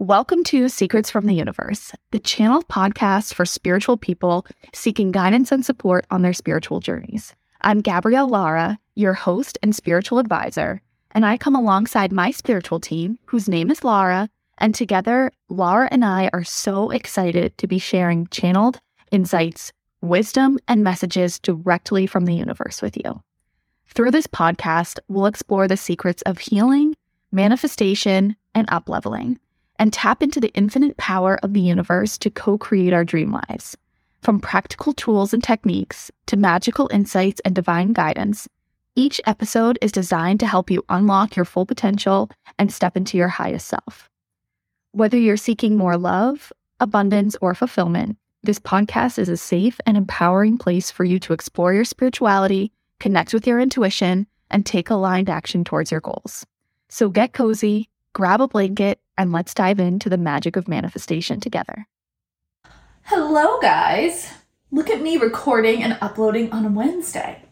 Welcome to Secrets from the Universe, the channel podcast for spiritual people seeking guidance and support on their spiritual journeys. I'm Gabrielle Laura, your host and spiritual advisor, and I come alongside my spiritual team, whose name is Laura, and together, Laura and I are so excited to be sharing channeled insights, wisdom, and messages directly from the universe with you. Through this podcast, we'll explore the secrets of healing, manifestation, and upleveling, and tap into the infinite power of the universe to co create our dream lives. From practical tools and techniques to magical insights and divine guidance, each episode is designed to help you unlock your full potential and step into your highest self. Whether you're seeking more love, abundance, or fulfillment, this podcast is a safe and empowering place for you to explore your spirituality, connect with your intuition, and take aligned action towards your goals. So get cozy, grab a blanket, and let's dive into the magic of manifestation together. Hello, guys. Look at me recording and uploading on Wednesday.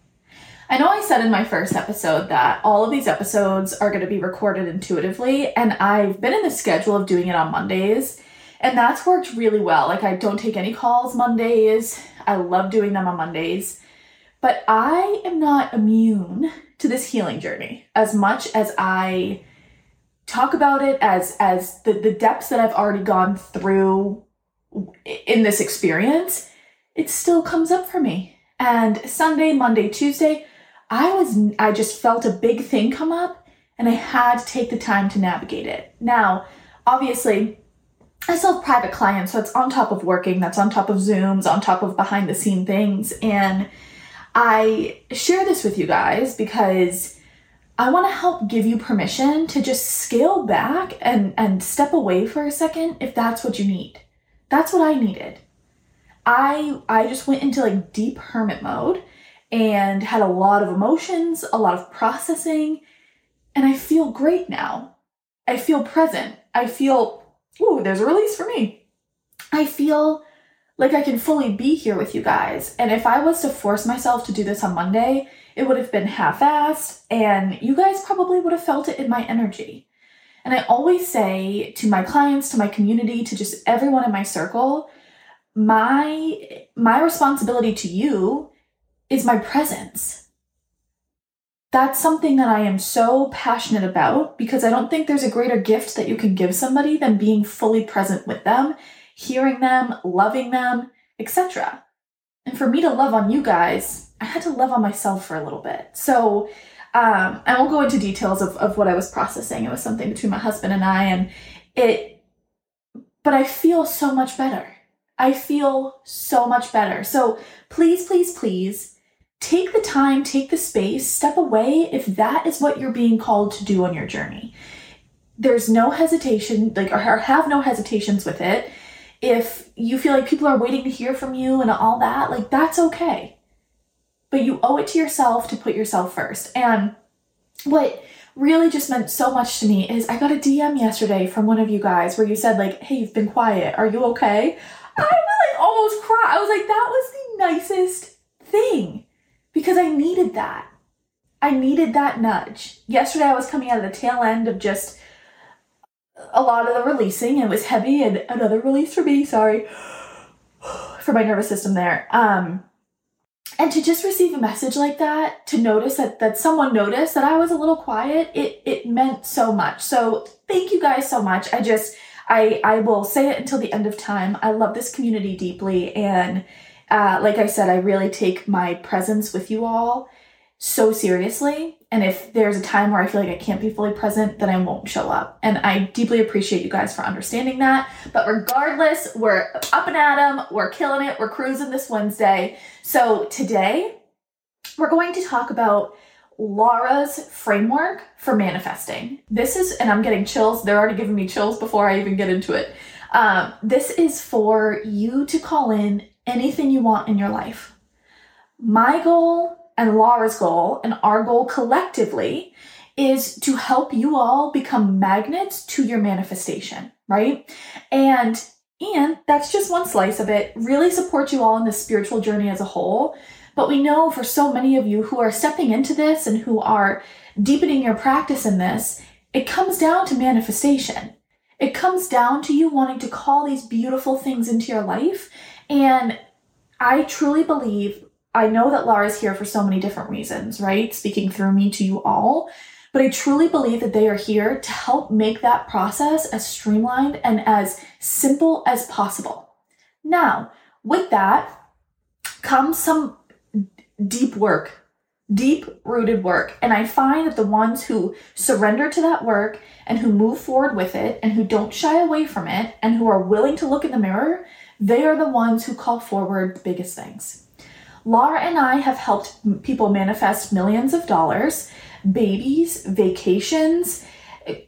I know I said in my first episode that all of these episodes are going to be recorded intuitively, and I've been in the schedule of doing it on Mondays, and that's worked really well. Like, I don't take any calls Mondays, I love doing them on Mondays, but I am not immune to this healing journey as much as I talk about it as as the, the depths that I've already gone through in this experience, it still comes up for me. And Sunday, Monday, Tuesday, I was I just felt a big thing come up and I had to take the time to navigate it. Now, obviously, I still have private clients, so it's on top of working, that's on top of Zooms, on top of behind the scene things. And I share this with you guys because I want to help give you permission to just scale back and, and step away for a second if that's what you need. That's what I needed. I I just went into like deep hermit mode and had a lot of emotions, a lot of processing, and I feel great now. I feel present. I feel, ooh, there's a release for me. I feel like I can fully be here with you guys. And if I was to force myself to do this on Monday, it would have been half assed, and you guys probably would have felt it in my energy. And I always say to my clients, to my community, to just everyone in my circle, my my responsibility to you is my presence. That's something that I am so passionate about because I don't think there's a greater gift that you can give somebody than being fully present with them, hearing them, loving them, etc. And for me to love on you guys, I had to love on myself for a little bit. So um, I won't go into details of, of what I was processing. It was something between my husband and I, and it, but I feel so much better. I feel so much better. So please, please, please take the time, take the space, step away if that is what you're being called to do on your journey. There's no hesitation, like, or have no hesitations with it. If you feel like people are waiting to hear from you and all that, like, that's okay. But you owe it to yourself to put yourself first. And what really just meant so much to me is I got a DM yesterday from one of you guys where you said, like, hey, you've been quiet. Are you okay? I like almost cried. I was like, that was the nicest thing because I needed that. I needed that nudge. Yesterday, I was coming out of the tail end of just a lot of the releasing. It was heavy, and another release for me. Sorry for my nervous system there. Um, and to just receive a message like that, to notice that that someone noticed that I was a little quiet, it it meant so much. So thank you guys so much. I just I I will say it until the end of time. I love this community deeply, and uh, like I said, I really take my presence with you all so seriously. And if there's a time where I feel like I can't be fully present, then I won't show up. And I deeply appreciate you guys for understanding that. But regardless, we're up and at 'em, we're killing it, we're cruising this Wednesday. So today, we're going to talk about Laura's framework for manifesting. This is, and I'm getting chills, they're already giving me chills before I even get into it. Um, this is for you to call in anything you want in your life. My goal and Laura's goal and our goal collectively is to help you all become magnets to your manifestation, right? And and that's just one slice of it. Really support you all in the spiritual journey as a whole. But we know for so many of you who are stepping into this and who are deepening your practice in this, it comes down to manifestation It comes down to you wanting to call these beautiful things into your life. And I truly believe, I know that Laura's here for so many different reasons, right? Speaking through me to you all. But I truly believe that they are here to help make that process as streamlined and as simple as possible. Now, with that comes some deep work, deep rooted work. And I find that the ones who surrender to that work and who move forward with it and who don't shy away from it and who are willing to look in the mirror, they are the ones who call forward the biggest things. Laura and I have helped people manifest millions of dollars, babies, vacations,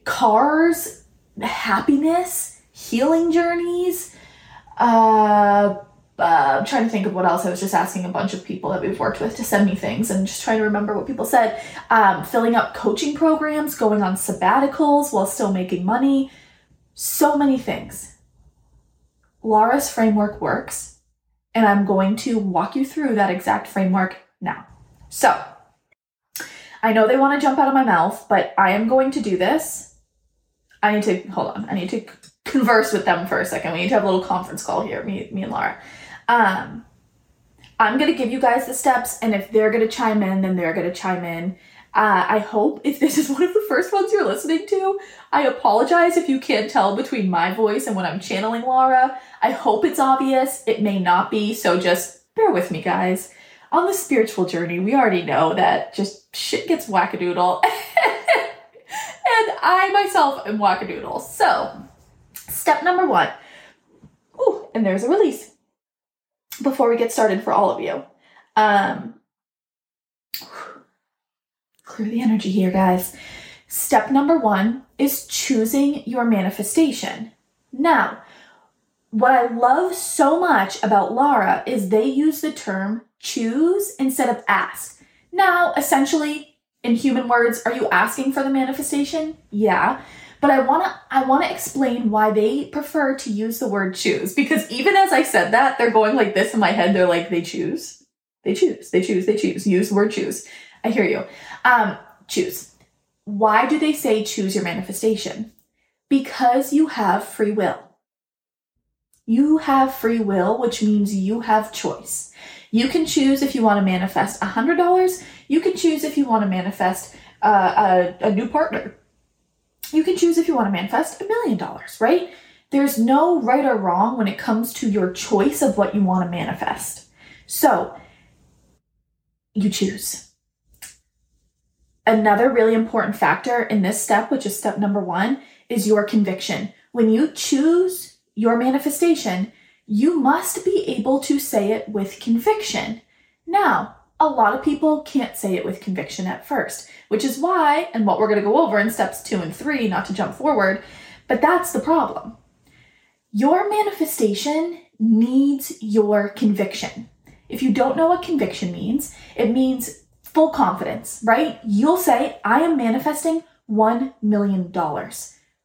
cars, happiness, healing journeys, uh, uh, I'm trying to think of what else. I was just asking a bunch of people that we've worked with to send me things and just trying to remember what people said. Um, filling up coaching programs, going on sabbaticals while still making money. So many things. Laura's framework works, and I'm going to walk you through that exact framework now. So, I know they want to jump out of my mouth, but I am going to do this. I need to, hold on, I need to converse with them for a second. We need to have a little conference call here, me, me and Laura. Um, I'm gonna give you guys the steps, and if they're gonna chime in, then they're gonna chime in. Uh, I hope if this is one of the first ones you're listening to, I apologize if you can't tell between my voice and when I'm channeling Laura. I hope it's obvious. It may not be, so just bear with me, guys. On the spiritual journey, we already know that just shit gets wackadoodle. and I myself am wackadoodle. So, step number one. Ooh, and there's a release before we get started for all of you. Um, clear the energy here, guys. Step number one is choosing your manifestation. Now, what I love so much about Laura is they use the term choose instead of ask. Now, essentially, in human words, are you asking for the manifestation? Yeah but I want to I want to explain why they prefer to use the word choose because even as I said that, they're going like this in my head. They're like they choose. They choose. They choose. They choose. Use the word choose. I hear you. Um choose. Why do they say choose your manifestation? Because you have free will. You have free will, which means you have choice. You can choose if you want to manifest $100. You can choose if you want to manifest uh, a, a new partner you can choose if you want to manifest a million dollars, right? There's no right or wrong when it comes to your choice of what you want to manifest. So, you choose. Another really important factor in this step, which is step number one, is your conviction. When you choose your manifestation, you must be able to say it with conviction. Now, a lot of people can't say it with conviction at first, which is why, and what we're going to go over in steps two and three, not to jump forward, but that's the problem. Your manifestation needs your conviction. If you don't know what conviction means, it means full confidence, right? You'll say, I am manifesting $1 million.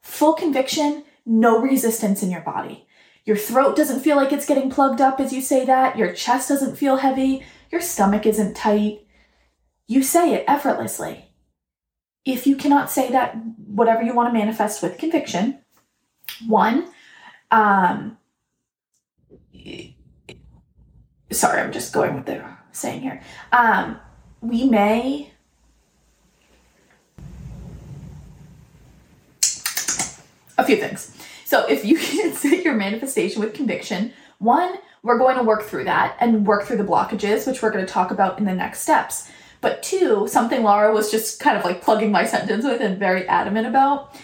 Full conviction, no resistance in your body. Your throat doesn't feel like it's getting plugged up as you say that. Your chest doesn't feel heavy your stomach isn't tight. You say it effortlessly. If you cannot say that, whatever you want to manifest with conviction, one, um, sorry, I'm just going with the saying here. Um, we may a few things. So if you can say your manifestation with conviction, one, we're going to work through that and work through the blockages, which we're going to talk about in the next steps. But two, something Laura was just kind of like plugging my sentence with and very adamant about.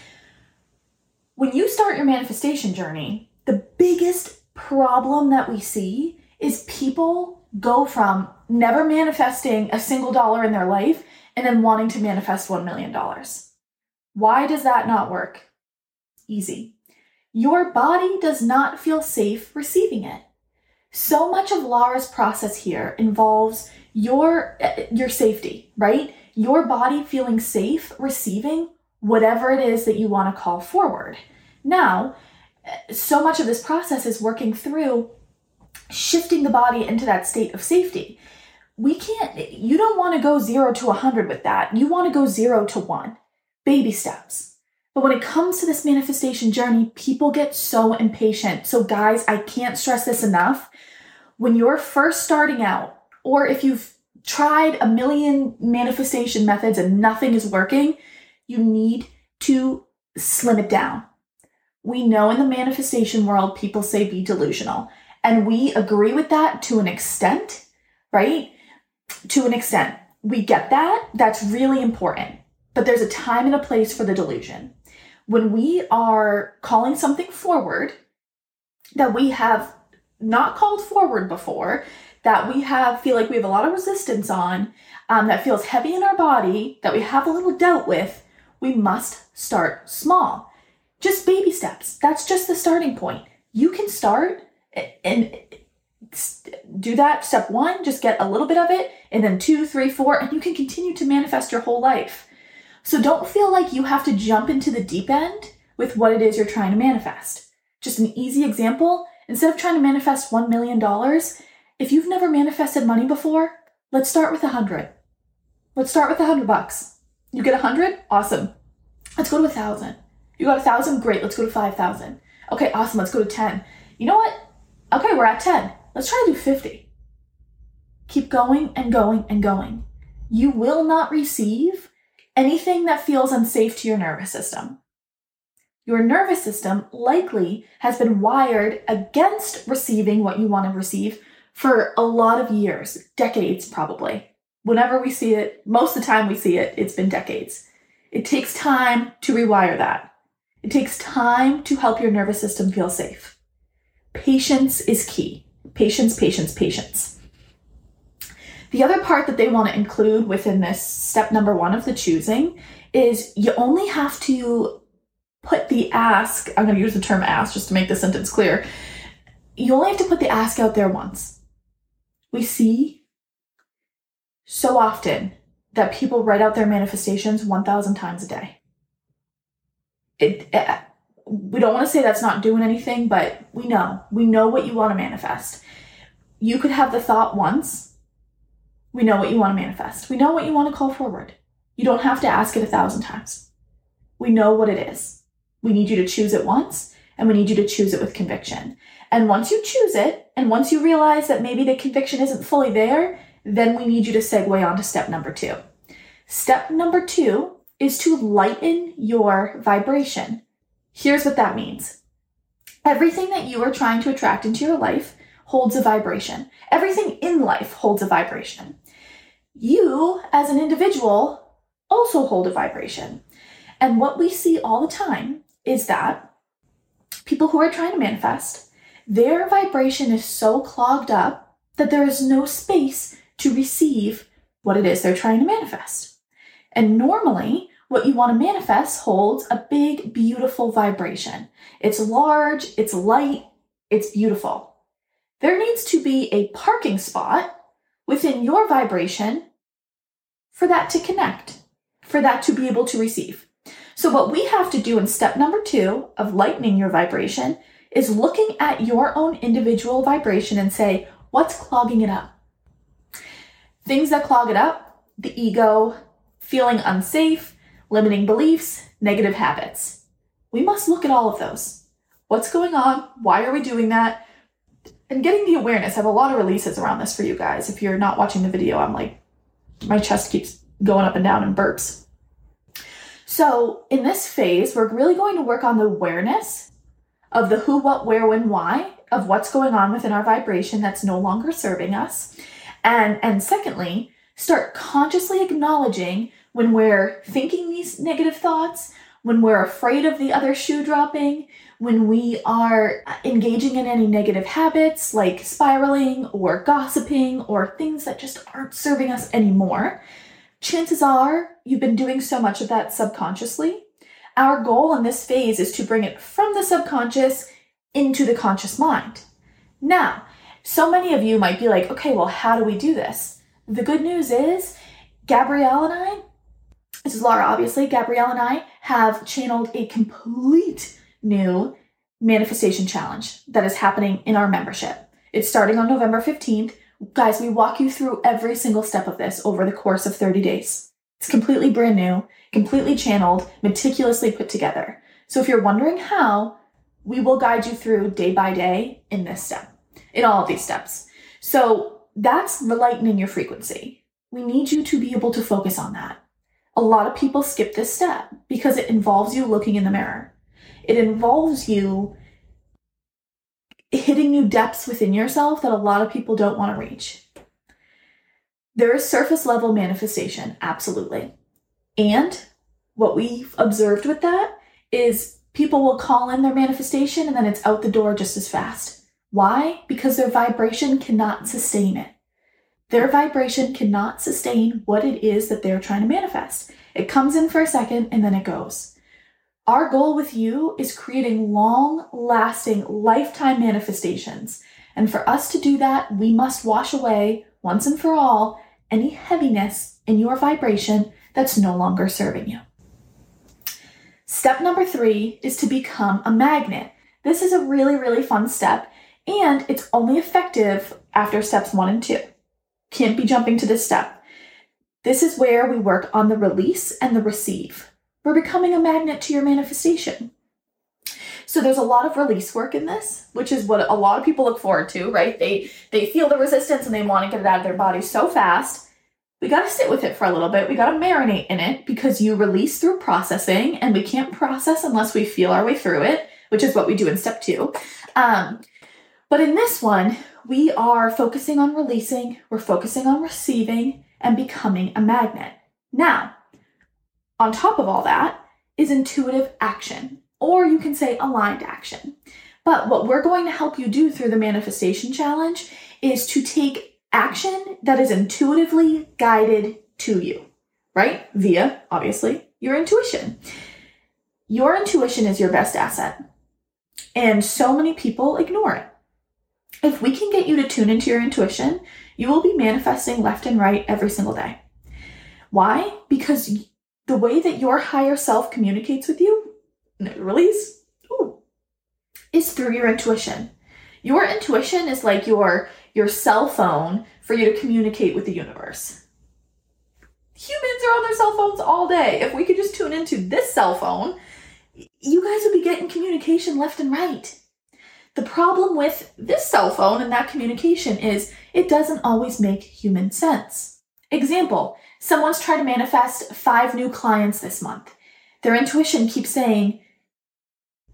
When you start your manifestation journey, the biggest problem that we see is people go from never manifesting a single dollar in their life and then wanting to manifest $1 million. Why does that not work? Easy. Your body does not feel safe receiving it. So much of Laura's process here involves your your safety, right? Your body feeling safe receiving whatever it is that you want to call forward. Now, so much of this process is working through shifting the body into that state of safety. We can't, you don't want to go zero to 100 with that. You want to go zero to one. Baby steps. But when it comes to this manifestation journey, people get so impatient. So, guys, I can't stress this enough. When you're first starting out, or if you've tried a million manifestation methods and nothing is working, you need to slim it down. We know in the manifestation world, people say be delusional. And we agree with that to an extent, right? To an extent. We get that. That's really important. But there's a time and a place for the delusion. When we are calling something forward that we have not called forward before, that we have feel like we have a lot of resistance on, um, that feels heavy in our body, that we have a little doubt with, we must start small. Just baby steps. That's just the starting point. You can start and do that. Step one, just get a little bit of it, and then two, three, four, and you can continue to manifest your whole life. So don't feel like you have to jump into the deep end with what it is you're trying to manifest. Just an easy example instead of trying to manifest $1 million, if you've never manifested money before, let's start with a 100. Let's start with a 100 bucks. You get a 100? Awesome. Let's go to a 1,000. You got a thousand? Great. Let's go to 5,000. Okay, awesome. Let's go to 10. You know what? Okay, we're at 10. Let's try to do 50. Keep going and going and going. You will not receive anything that feels unsafe to your nervous system. Your nervous system likely has been wired against receiving what you want to receive for a lot of years, decades probably. Whenever we see it, most of the time we see it, it's been decades. It takes time to rewire that. It takes time to help your nervous system feel safe. Patience is key. Patience, patience, patience. The other part that they want to include within this step number one of the choosing is you only have to put the ask, I'm going to use the term ask just to make the sentence clear. You only have to put the ask out there once. We see so often that people write out their manifestations 1,000 times a day it, we don't want to say that's not doing anything, but we know. We know what you want to manifest. You could have the thought once. We know what you want to manifest. We know what you want to call forward. You don't have to ask it a thousand times. We know what it is. We need you to choose it once, and we need you to choose it with conviction. And once you choose it, and once you realize that maybe the conviction isn't fully there, then we need you to segue on to step number two. Step number two is to lighten your vibration. Here's what that means everything that you are trying to attract into your life holds a vibration, everything in life holds a vibration. You, as an individual, also hold a vibration. And what we see all the time is that people who are trying to manifest, their vibration is so clogged up that there is no space to receive what it is they're trying to manifest. And normally, what you want to manifest holds a big, beautiful vibration. It's large, it's light, it's beautiful. There needs to be a parking spot within your vibration for that to connect, for that to be able to receive. So, what we have to do in step number two of lightening your vibration is looking at your own individual vibration and say, what's clogging it up? Things that clog it up the ego, feeling unsafe, limiting beliefs, negative habits. We must look at all of those. What's going on? Why are we doing that? And getting the awareness. I have a lot of releases around this for you guys. If you're not watching the video, I'm like, my chest keeps going up and down in burps. So, in this phase, we're really going to work on the awareness of the who, what, where, when, why of what's going on within our vibration that's no longer serving us. And, and secondly, start consciously acknowledging when we're thinking these negative thoughts, when we're afraid of the other shoe dropping, when we are uh, engaging in any negative habits like spiraling or gossiping or things that just aren't serving us anymore, chances are you've been doing so much of that subconsciously. Our goal in this phase is to bring it from the subconscious into the conscious mind. Now, so many of you might be like, okay, well, how do we do this? The good news is, Gabrielle and I, this is Laura obviously, Gabrielle and I have channeled a complete new manifestation challenge that is happening in our membership. It's starting on November 15th. Guys, we walk you through every single step of this over the course of 30 days. It's completely brand new, completely channeled, meticulously put together. So if you're wondering how, we will guide you through day by day in this step, in all of these steps. So that's the lightening your frequency. We need you to be able to focus on that. A lot of people skip this step because it involves you looking in the mirror. It involves you hitting new depths within yourself that a lot of people don't want to reach. There is surface level manifestation, absolutely. And what we've observed with that is people will call in their manifestation and then it's out the door just as fast. Why? Because their vibration cannot sustain it. Their vibration cannot sustain what it is that they're trying to manifest. It comes in for a second and then it goes. Our goal with you is creating long lasting lifetime manifestations. And for us to do that, we must wash away once and for all any heaviness in your vibration that's no longer serving you. Step number three is to become a magnet. This is a really, really fun step, and it's only effective after steps one and two. Can't be jumping to this step. This is where we work on the release and the receive. We're becoming a magnet to your manifestation. So there's a lot of release work in this, which is what a lot of people look forward to, right? They they feel the resistance and they want to get it out of their body so fast. We got to sit with it for a little bit. We got to marinate in it because you release through processing and we can't process unless we feel our way through it, which is what we do in step 2. Um, but in this one, we are focusing on releasing, we're focusing on receiving and becoming a magnet. Now, on top of all that is intuitive action, or you can say aligned action. But what we're going to help you do through the manifestation challenge is to take action that is intuitively guided to you, right? Via, obviously, your intuition. Your intuition is your best asset. And so many people ignore it. If we can get you to tune into your intuition, you will be manifesting left and right every single day. Why? Because the way that your higher self communicates with you, release, ooh, is through your intuition. Your intuition is like your your cell phone for you to communicate with the universe. Humans are on their cell phones all day. If we could just tune into this cell phone, you guys would be getting communication left and right. The problem with this cell phone and that communication is it doesn't always make human sense. Example, someone's trying to manifest five new clients this month. Their intuition keeps saying,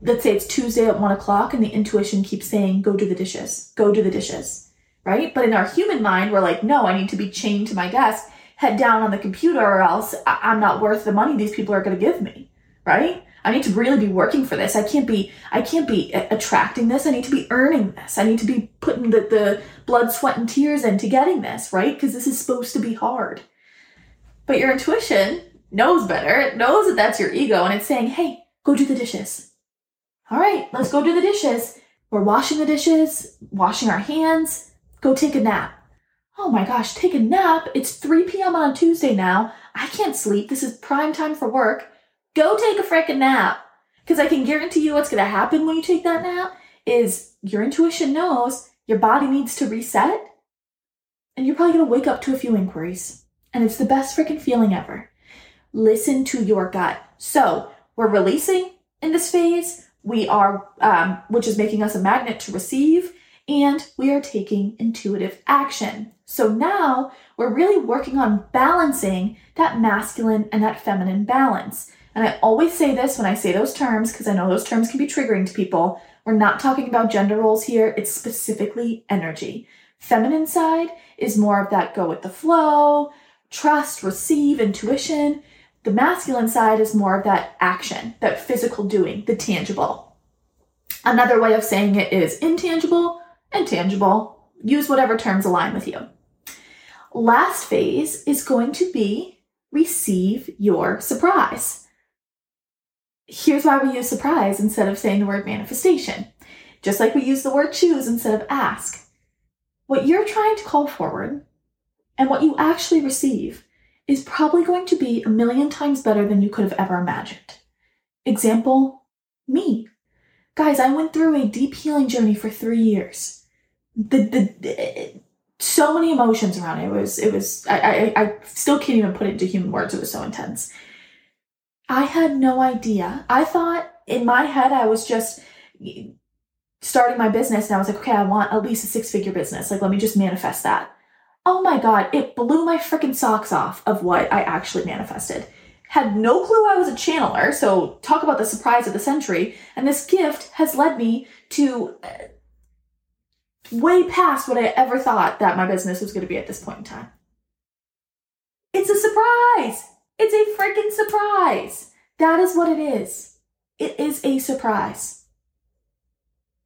let's say it's Tuesday at one o'clock, and the intuition keeps saying, go do the dishes, go do the dishes, right? But in our human mind, we're like, no, I need to be chained to my desk, head down on the computer, or else I'm not worth the money these people are going to give me, right? I need to really be working for this. I can't be I can't be uh, attracting this. I need to be earning this. I need to be putting the, the blood, sweat, and tears into getting this, right? Because this is supposed to be hard. But your intuition knows better. It knows that that's your ego and it's saying, hey, go do the dishes. All right, let's go do the dishes. We're washing the dishes, washing our hands, go take a nap. Oh my gosh, take a nap. It's 3 p.m. on Tuesday now. I can't sleep. This is prime time for work. Go take a freaking nap. Because I can guarantee you what's going to happen when you take that nap is your intuition knows your body needs to reset. And you're probably going to wake up to a few inquiries. And it's the best freaking feeling ever. Listen to your gut. So we're releasing in this phase. We are, um, which is making us a magnet to receive and we are taking intuitive action. So now we're really working on balancing that masculine and that feminine balance. And I always say this when I say those terms because I know those terms can be triggering to people. We're not talking about gender roles here, it's specifically energy. Feminine side is more of that go with the flow, trust, receive, intuition. The masculine side is more of that action, that physical doing, the tangible. Another way of saying it is intangible and tangible. Use whatever terms align with you. Last phase is going to be receive your surprise. Here's why we use surprise instead of saying the word manifestation. Just like we use the word choose instead of ask. What you're trying to call forward and what you actually receive is probably going to be a million times better than you could have ever imagined. Example, me. Guys, I went through a deep healing journey for three years the, the, the so many emotions around it. It was it was I, I I still can't even put it into human words. It was so intense. I had no idea. I thought in my head I was just starting my business and I was like, okay, I want at least a six figure business. Like, let me just manifest that. Oh my God, it blew my freaking socks off of what I actually manifested. Had no clue I was a channeler, so talk about the surprise of the century. And this gift has led me to uh, way past what I ever thought that my business was going to be at this point in time. It's a surprise! It's a freaking surprise! That is what it is. It is a surprise.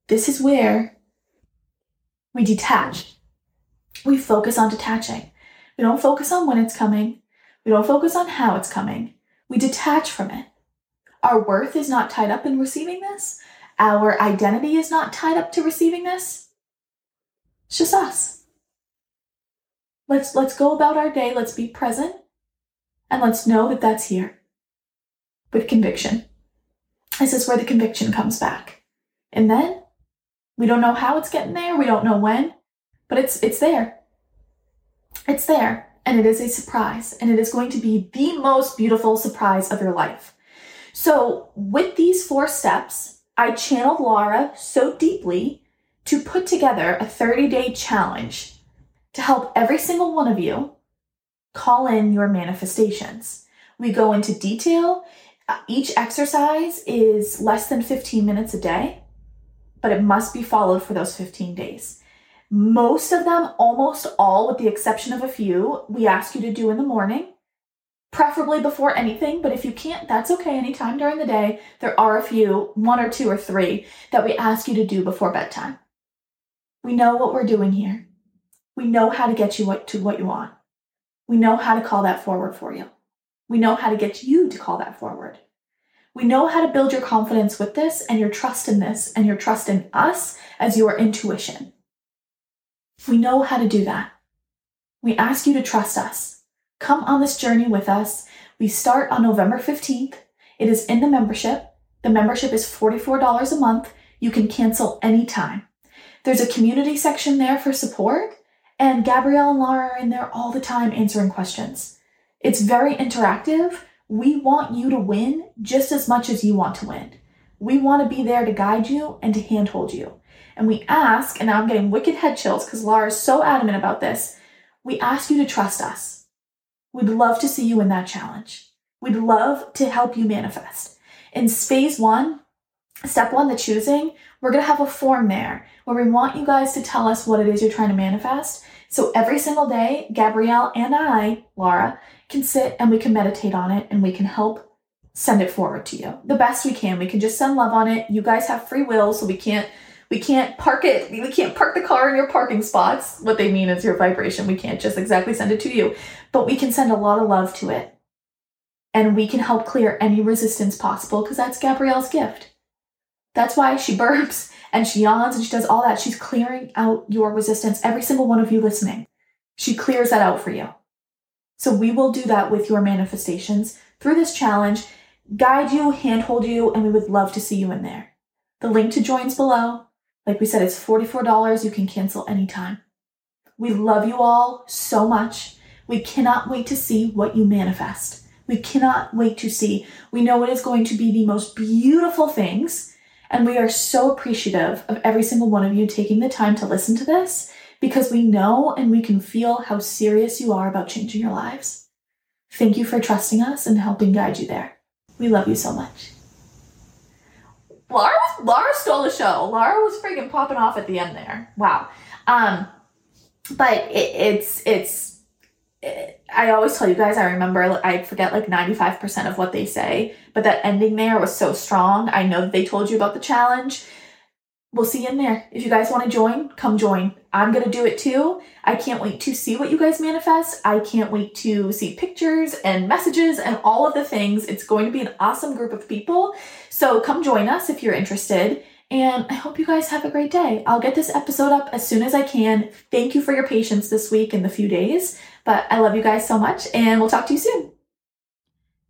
This is where we detach. We focus on detaching. We don't focus on when it's coming. We don't focus on how it's coming. We detach from it. Our worth is not tied up in receiving this. Our identity is not tied up to receiving this. It's just us. Let's let's go about our day. Let's be present and let's know that that's here. With conviction. This is where the conviction comes back. And then we don't know how it's getting there, we don't know when, but it's it's there. It's there, and it is a surprise, and it is going to be the most beautiful surprise of your life. So, with these four steps, I channeled Laura so deeply to put together a 30 day challenge to help every single one of you call in your manifestations. We go into detail. Uh, each exercise is less than 15 minutes a day but it must be followed for those 15 days. Most of them, almost all, with the exception of a few, we ask you to do in the morning, preferably before anything. But if you can't, that's okay. Anytime during the day, there are a few, one or two or three, that we ask you to do before bedtime. We know what we're doing here. We know how to get you to what you want. We know how to call that forward for you. We know how to get you to call that forward. We know how to build your confidence with this and your trust in this and your trust in us as your intuition. We know how to do that. We ask you to trust us. Come on this journey with us. We start on November 15th. It is in the membership. The membership is $44 a month. You can cancel anytime. There's a community section there for support, and Gabrielle and Laura are in there all the time answering questions. It's very interactive. We want you to win just as much as you want to win. We want to be there to guide you and to handhold you. And we ask, and now I'm getting wicked head chills because Laura is so adamant about this. We ask you to trust us. We'd love to see you in that challenge. We'd love to help you manifest. In phase one, step one, the choosing, we're going to have a form there where we want you guys to tell us what it is you're trying to manifest. So every single day, Gabrielle and I, Laura, can sit and we can meditate on it and we can help send it forward to you the best we can. We can just send love on it. You guys have free will, so we can't we can't park it we can't park the car in your parking spots what they mean is your vibration we can't just exactly send it to you but we can send a lot of love to it and we can help clear any resistance possible because that's gabrielle's gift that's why she burps and she yawns and she does all that she's clearing out your resistance every single one of you listening she clears that out for you so we will do that with your manifestations through this challenge, guide you, handhold you, and we would love to see you in there. The link to joins below. Like we said, it's $44. You can cancel anytime. We love you all so much. We cannot wait to see what you manifest. We cannot wait to see. We know it is going to be the most beautiful things. And we are so appreciative of every single one of you taking the time to listen to this because we know and we can feel how serious you are about changing your lives. Thank you for trusting us and helping guide you there. We love you so much. Laura, Laura stole the show. Laura was freaking popping off at the end there. Wow. Um, but it, it's it's. I always tell you guys. I remember. I forget like ninety five percent of what they say, but that ending there was so strong. I know that they told you about the challenge we'll see you in there. If you guys want to join, come join. I'm going to do it too. I can't wait to see what you guys manifest. I can't wait to see pictures and messages and all of the things. It's going to be an awesome group of people. So come join us if you're interested. And I hope you guys have a great day. I'll get this episode up as soon as I can. Thank you for your patience this week and the few days. But I love you guys so much, and we'll talk to you soon.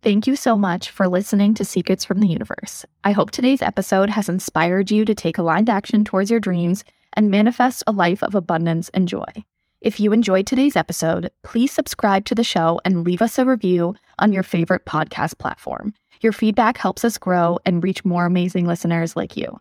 Thank you so much for listening to Secrets from the Universe. I hope today's episode has inspired you to take aligned action towards your dreams and manifest a life of abundance and joy. If you enjoyed today's episode, please subscribe to the show and leave us a review on your favorite podcast platform. Your feedback helps us grow and reach more amazing listeners like you.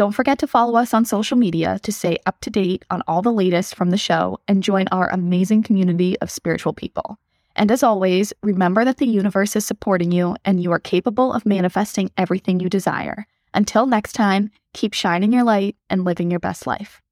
Don't forget to follow us on social media to stay up to date on all the latest from the show and join our amazing community of spiritual people. And as always, remember that the universe is supporting you and you are capable of manifesting everything you desire. Until next time, keep shining your light and living your best life.